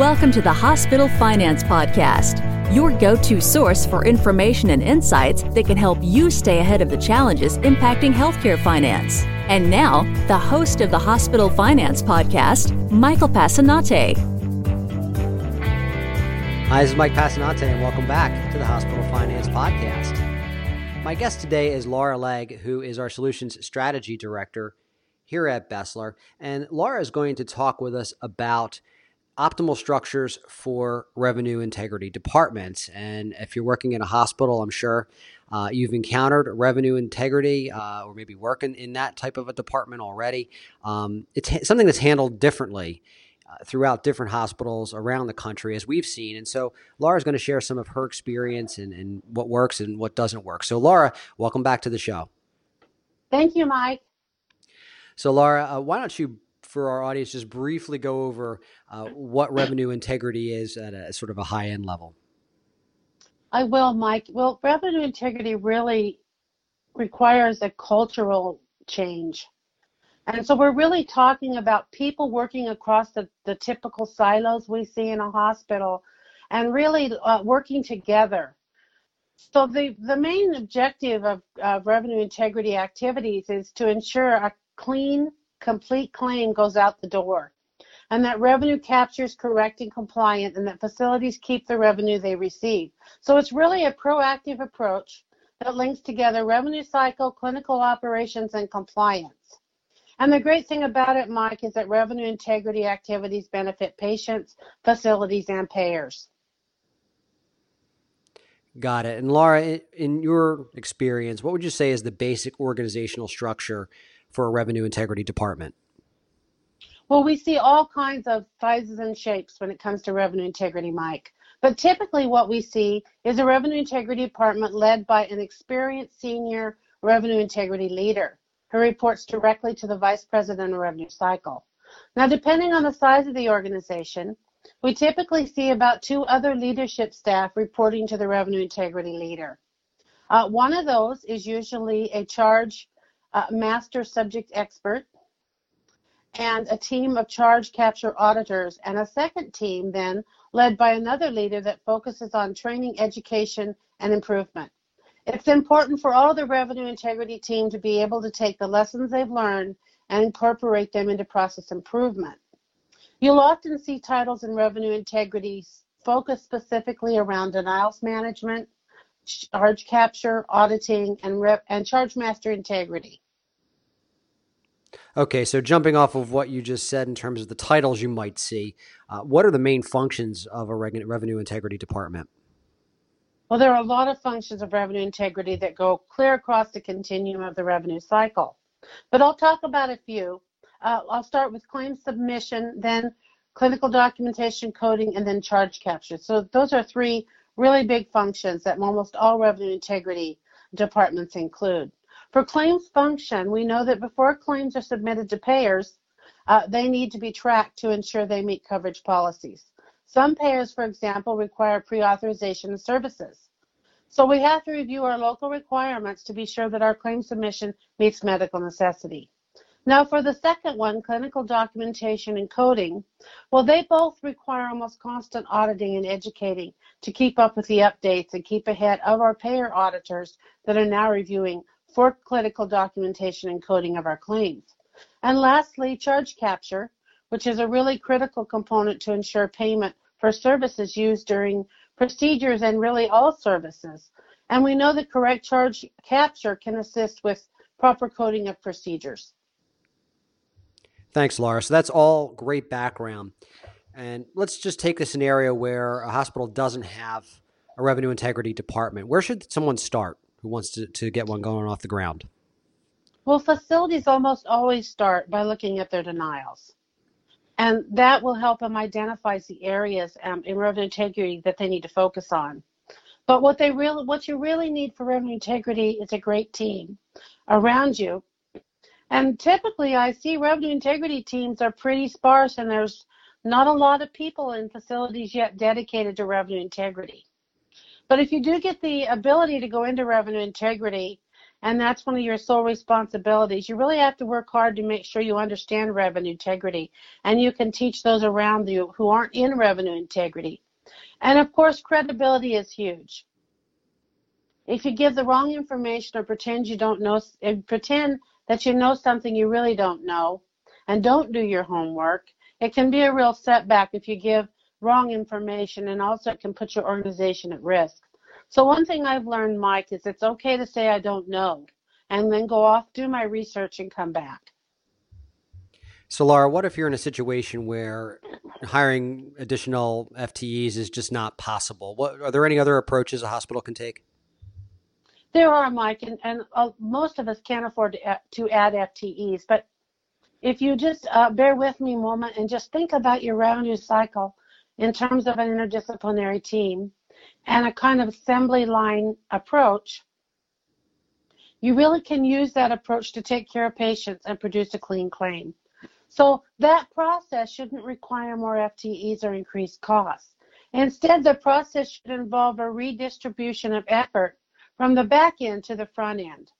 Welcome to the Hospital Finance Podcast, your go to source for information and insights that can help you stay ahead of the challenges impacting healthcare finance. And now, the host of the Hospital Finance Podcast, Michael Passanante. Hi, this is Mike Passanante, and welcome back to the Hospital Finance Podcast. My guest today is Laura Legg, who is our Solutions Strategy Director here at BESLER. And Laura is going to talk with us about optimal structures for revenue integrity departments. And if you're working in a hospital, I'm sure uh, you've encountered revenue integrity uh, or maybe working in that type of a department already. Um, it's ha- something that's handled differently. Uh, throughout different hospitals around the country, as we've seen. And so, Laura's going to share some of her experience and, and what works and what doesn't work. So, Laura, welcome back to the show. Thank you, Mike. So, Laura, uh, why don't you for our audience just briefly go over uh, what revenue integrity is at a sort of a high end level? I will, Mike. Well, revenue integrity really requires a cultural change. And so we're really talking about people working across the, the typical silos we see in a hospital and really uh, working together. So the, the main objective of, of revenue integrity activities is to ensure a clean, complete claim goes out the door, and that revenue capture is correct and compliant, and that facilities keep the revenue they receive. So it's really a proactive approach that links together revenue cycle, clinical operations, and compliance. And the great thing about it, Mike, is that revenue integrity activities benefit patients, facilities, and payers. Got it. And Laura, in your experience, what would you say is the basic organizational structure for a revenue integrity department? Well, we see all kinds of sizes and shapes when it comes to revenue integrity, Mike. But typically, what we see is a revenue integrity department led by an experienced senior revenue integrity leader who reports directly to the vice president of revenue cycle. Now, depending on the size of the organization, we typically see about two other leadership staff reporting to the revenue integrity leader. Uh, one of those is usually a charge uh, master subject expert, and a team of charge capture auditors, and a second team then led by another leader that focuses on training, education, and improvement. It's important for all the revenue integrity team to be able to take the lessons they've learned and incorporate them into process improvement. You'll often see titles in revenue integrity focus specifically around denials management, charge capture, auditing, and, rep- and charge master integrity. Okay, so jumping off of what you just said in terms of the titles you might see, uh, what are the main functions of a revenue integrity department? Well, there are a lot of functions of revenue integrity that go clear across the continuum of the revenue cycle. But I'll talk about a few. Uh, I'll start with claim submission, then clinical documentation coding, and then charge capture. So those are three really big functions that almost all revenue integrity departments include. For claims function, we know that before claims are submitted to payers, uh, they need to be tracked to ensure they meet coverage policies. Some payers, for example, require pre-authorization of services. So we have to review our local requirements to be sure that our claim submission meets medical necessity. Now for the second one, clinical documentation and coding, well, they both require almost constant auditing and educating to keep up with the updates and keep ahead of our payer auditors that are now reviewing for clinical documentation and coding of our claims. And lastly, charge capture, which is a really critical component to ensure payment for services used during procedures and really all services. And we know that correct charge capture can assist with proper coding of procedures. Thanks, Laura. So that's all great background. And let's just take a scenario where a hospital doesn't have a revenue integrity department. Where should someone start who wants to, to get one going off the ground? Well, facilities almost always start by looking at their denials. And that will help them identify the areas um, in revenue integrity that they need to focus on. But what they really, what you really need for revenue integrity is a great team around you and typically, I see revenue integrity teams are pretty sparse, and there's not a lot of people in facilities yet dedicated to revenue integrity. But if you do get the ability to go into revenue integrity, and that's one of your sole responsibilities. You really have to work hard to make sure you understand revenue integrity, and you can teach those around you who aren't in revenue integrity. And of course, credibility is huge. If you give the wrong information or pretend you don't know, pretend that you know something you really don't know, and don't do your homework, it can be a real setback if you give wrong information, and also it can put your organization at risk. So one thing I've learned, Mike, is it's okay to say I don't know and then go off, do my research, and come back. So, Laura, what if you're in a situation where hiring additional FTEs is just not possible? What are there any other approaches a hospital can take? There are, Mike, and, and uh, most of us can't afford to add, to add FTEs. But if you just uh, bear with me a moment and just think about your revenue cycle in terms of an interdisciplinary team, and a kind of assembly line approach, you really can use that approach to take care of patients and produce a clean claim. So that process shouldn't require more FTEs or increased costs. Instead, the process should involve a redistribution of effort from the back end to the front end.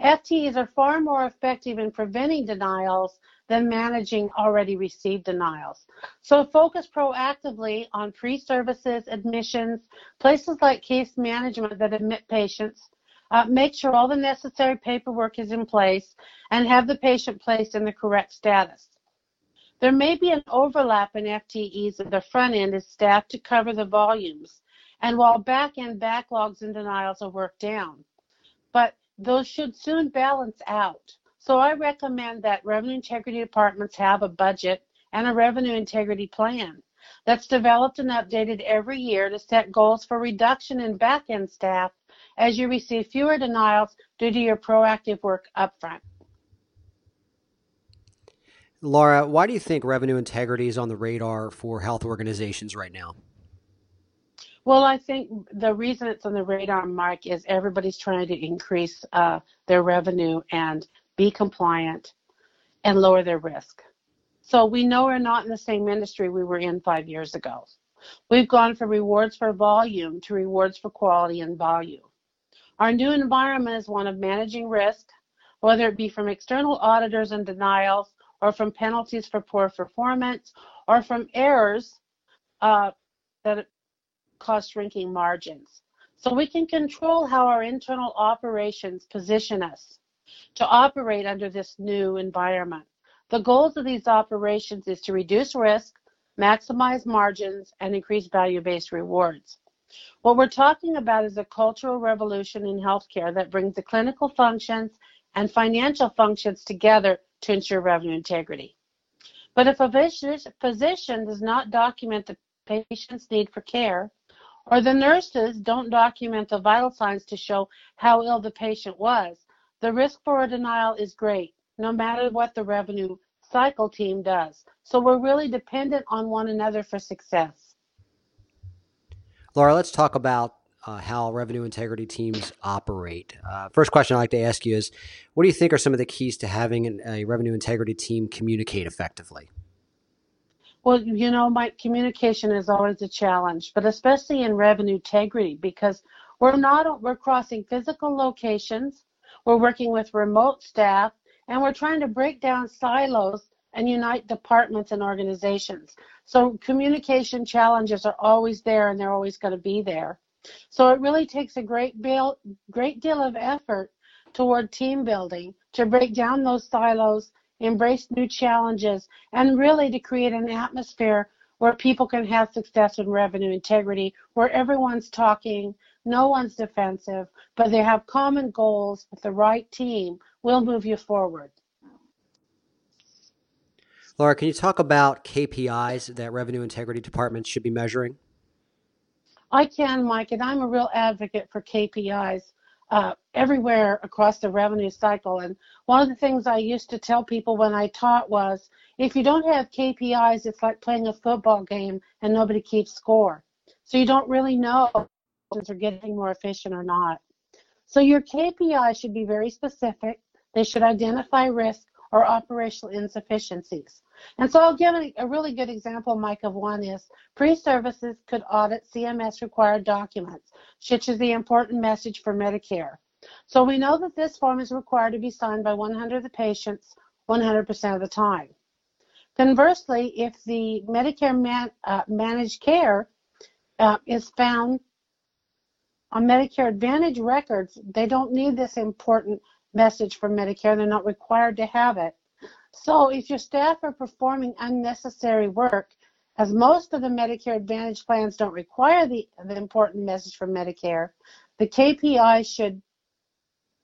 FTEs are far more effective in preventing denials than managing already received denials. So focus proactively on pre-services, admissions, places like case management that admit patients. Uh, make sure all the necessary paperwork is in place and have the patient placed in the correct status. There may be an overlap in FTEs at the front end as staff to cover the volumes, and while back end backlogs and denials are worked down. But those should soon balance out. So I recommend that revenue integrity departments have a budget and a revenue integrity plan that's developed and updated every year to set goals for reduction in back-end staff as you receive fewer denials due to your proactive work upfront. Laura, why do you think revenue integrity is on the radar for health organizations right now? Well, I think the reason it's on the radar, Mike, is everybody's trying to increase uh, their revenue and be compliant and lower their risk. So we know we're not in the same industry we were in five years ago. We've gone from rewards for volume to rewards for quality and value. Our new environment is one of managing risk, whether it be from external auditors and denials, or from penalties for poor performance, or from errors uh, that cause shrinking margins. So we can control how our internal operations position us to operate under this new environment. The goals of these operations is to reduce risk, maximize margins, and increase value-based rewards. What we're talking about is a cultural revolution in healthcare that brings the clinical functions and financial functions together to ensure revenue integrity. But if a physician does not document the patient's need for care, or the nurses don't document the vital signs to show how ill the patient was, the risk for a denial is great, no matter what the revenue cycle team does. So we're really dependent on one another for success. Laura, let's talk about uh, how revenue integrity teams operate. Uh, first question I'd like to ask you is what do you think are some of the keys to having an, a revenue integrity team communicate effectively? Well, you know, my communication is always a challenge, but especially in revenue integrity because we're not we're crossing physical locations, we're working with remote staff, and we're trying to break down silos and unite departments and organizations. So communication challenges are always there and they're always going to be there. So it really takes a great deal, great deal of effort toward team building to break down those silos embrace new challenges, and really to create an atmosphere where people can have success in revenue integrity, where everyone's talking, no one's defensive, but they have common goals with the right team will move you forward. Laura, can you talk about KPIs that revenue integrity departments should be measuring? I can, Mike, and I'm a real advocate for KPIs uh, everywhere across the revenue cycle. And one of the things I used to tell people when I taught was if you don't have KPIs, it's like playing a football game and nobody keeps score. So you don't really know if they're getting more efficient or not. So your KPI should be very specific. They should identify risk or operational insufficiencies. And so I'll give a, a really good example, Mike, of one is pre-services could audit CMS required documents, such as the important message for Medicare. So we know that this form is required to be signed by 100 of the patients 100% of the time. Conversely, if the Medicare man, uh, managed care uh, is found on Medicare Advantage records, they don't need this important message from Medicare. They're not required to have it. So if your staff are performing unnecessary work, as most of the Medicare Advantage plans don't require the, the important message from Medicare, the KPI should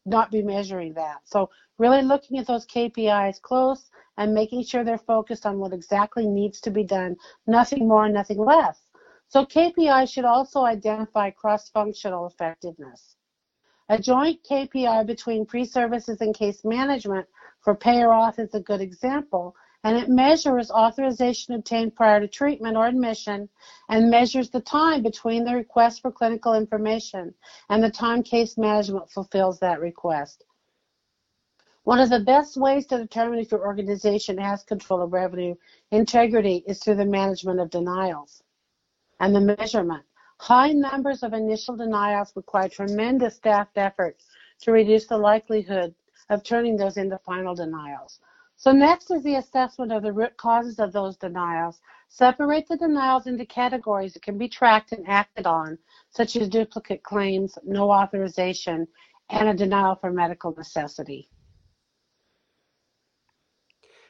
not be measuring that. So really looking at those KPIs close and making sure they're focused on what exactly needs to be done, nothing more, nothing less. So KPI should also identify cross-functional effectiveness. A joint KPI between pre-services and case management for payer auth is a good example, and it measures authorization obtained prior to treatment or admission and measures the time between the request for clinical information and the time case management fulfills that request. One of the best ways to determine if your organization has control of revenue integrity is through the management of denials and the measurement. High numbers of initial denials require tremendous staff effort to reduce the likelihood of turning those into final denials. So next is the assessment of the root causes of those denials. Separate the denials into categories that can be tracked and acted on, such as duplicate claims, no authorization, and a denial for medical necessity.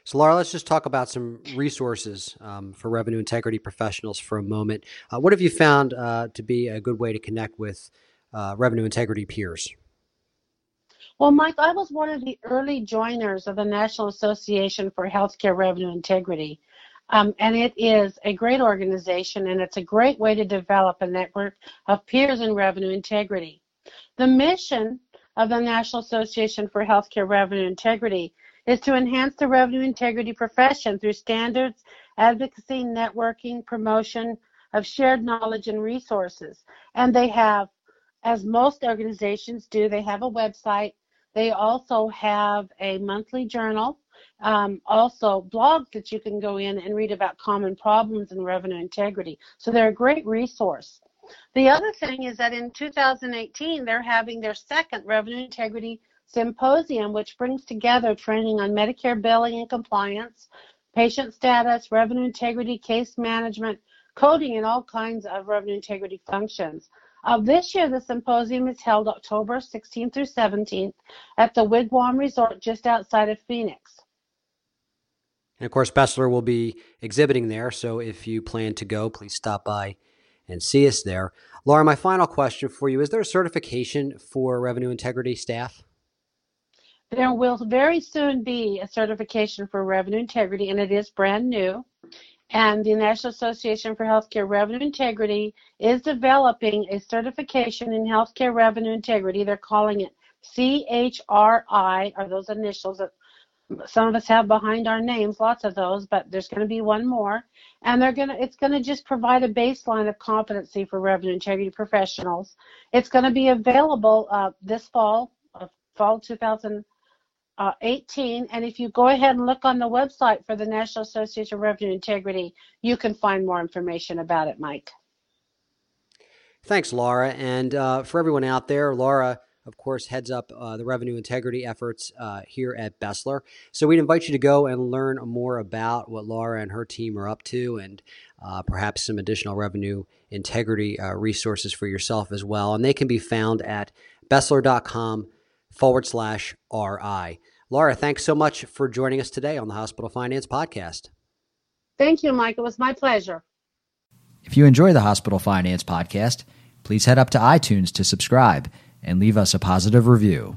So, Laura, let's just talk about some resources um, for revenue integrity professionals for a moment. Uh, what have you found uh, to be a good way to connect with uh, revenue integrity peers? Well, Mike, I was one of the early joiners of the National Association for Healthcare Revenue Integrity. Um, and it is a great organization and it's a great way to develop a network of peers in revenue integrity. The mission of the National Association for Healthcare Revenue Integrity is to enhance the revenue integrity profession through standards, advocacy, networking, promotion of shared knowledge and resources. And they have, as most organizations do, they have a website. They also have a monthly journal, um, also blogs that you can go in and read about common problems in revenue integrity. So they're a great resource. The other thing is that in 2018, they're having their second revenue integrity symposium, which brings together training on Medicare billing and compliance, patient status, revenue integrity, case management, coding, and all kinds of revenue integrity functions. Uh, this year, the symposium is held October 16th through 17th at the Wigwam Resort just outside of Phoenix. And of course, BESLER will be exhibiting there, so if you plan to go, please stop by and see us there. Laura, my final question for you is there a certification for revenue integrity staff? There will very soon be a certification for revenue integrity, and it is brand new. And the National Association for Healthcare Revenue Integrity is developing a certification in healthcare revenue integrity. They're calling it CHRI, are those initials that some of us have behind our names, lots of those, but there's going to be one more. And they're going to, it's going to just provide a baseline of competency for revenue integrity professionals. It's going to be available uh, this fall, uh, fall 2000 uh, 18. And if you go ahead and look on the website for the National Association of Revenue Integrity, you can find more information about it, Mike. Thanks, Laura. And uh, for everyone out there, Laura, of course, heads up uh, the revenue integrity efforts uh, here at BESLER. So we'd invite you to go and learn more about what Laura and her team are up to and uh, perhaps some additional revenue integrity uh, resources for yourself as well. And they can be found at BESLER.com forward slash RI. Laura, thanks so much for joining us today on the Hospital Finance Podcast. Thank you, Mike. It was my pleasure. If you enjoy the Hospital Finance Podcast, please head up to iTunes to subscribe and leave us a positive review.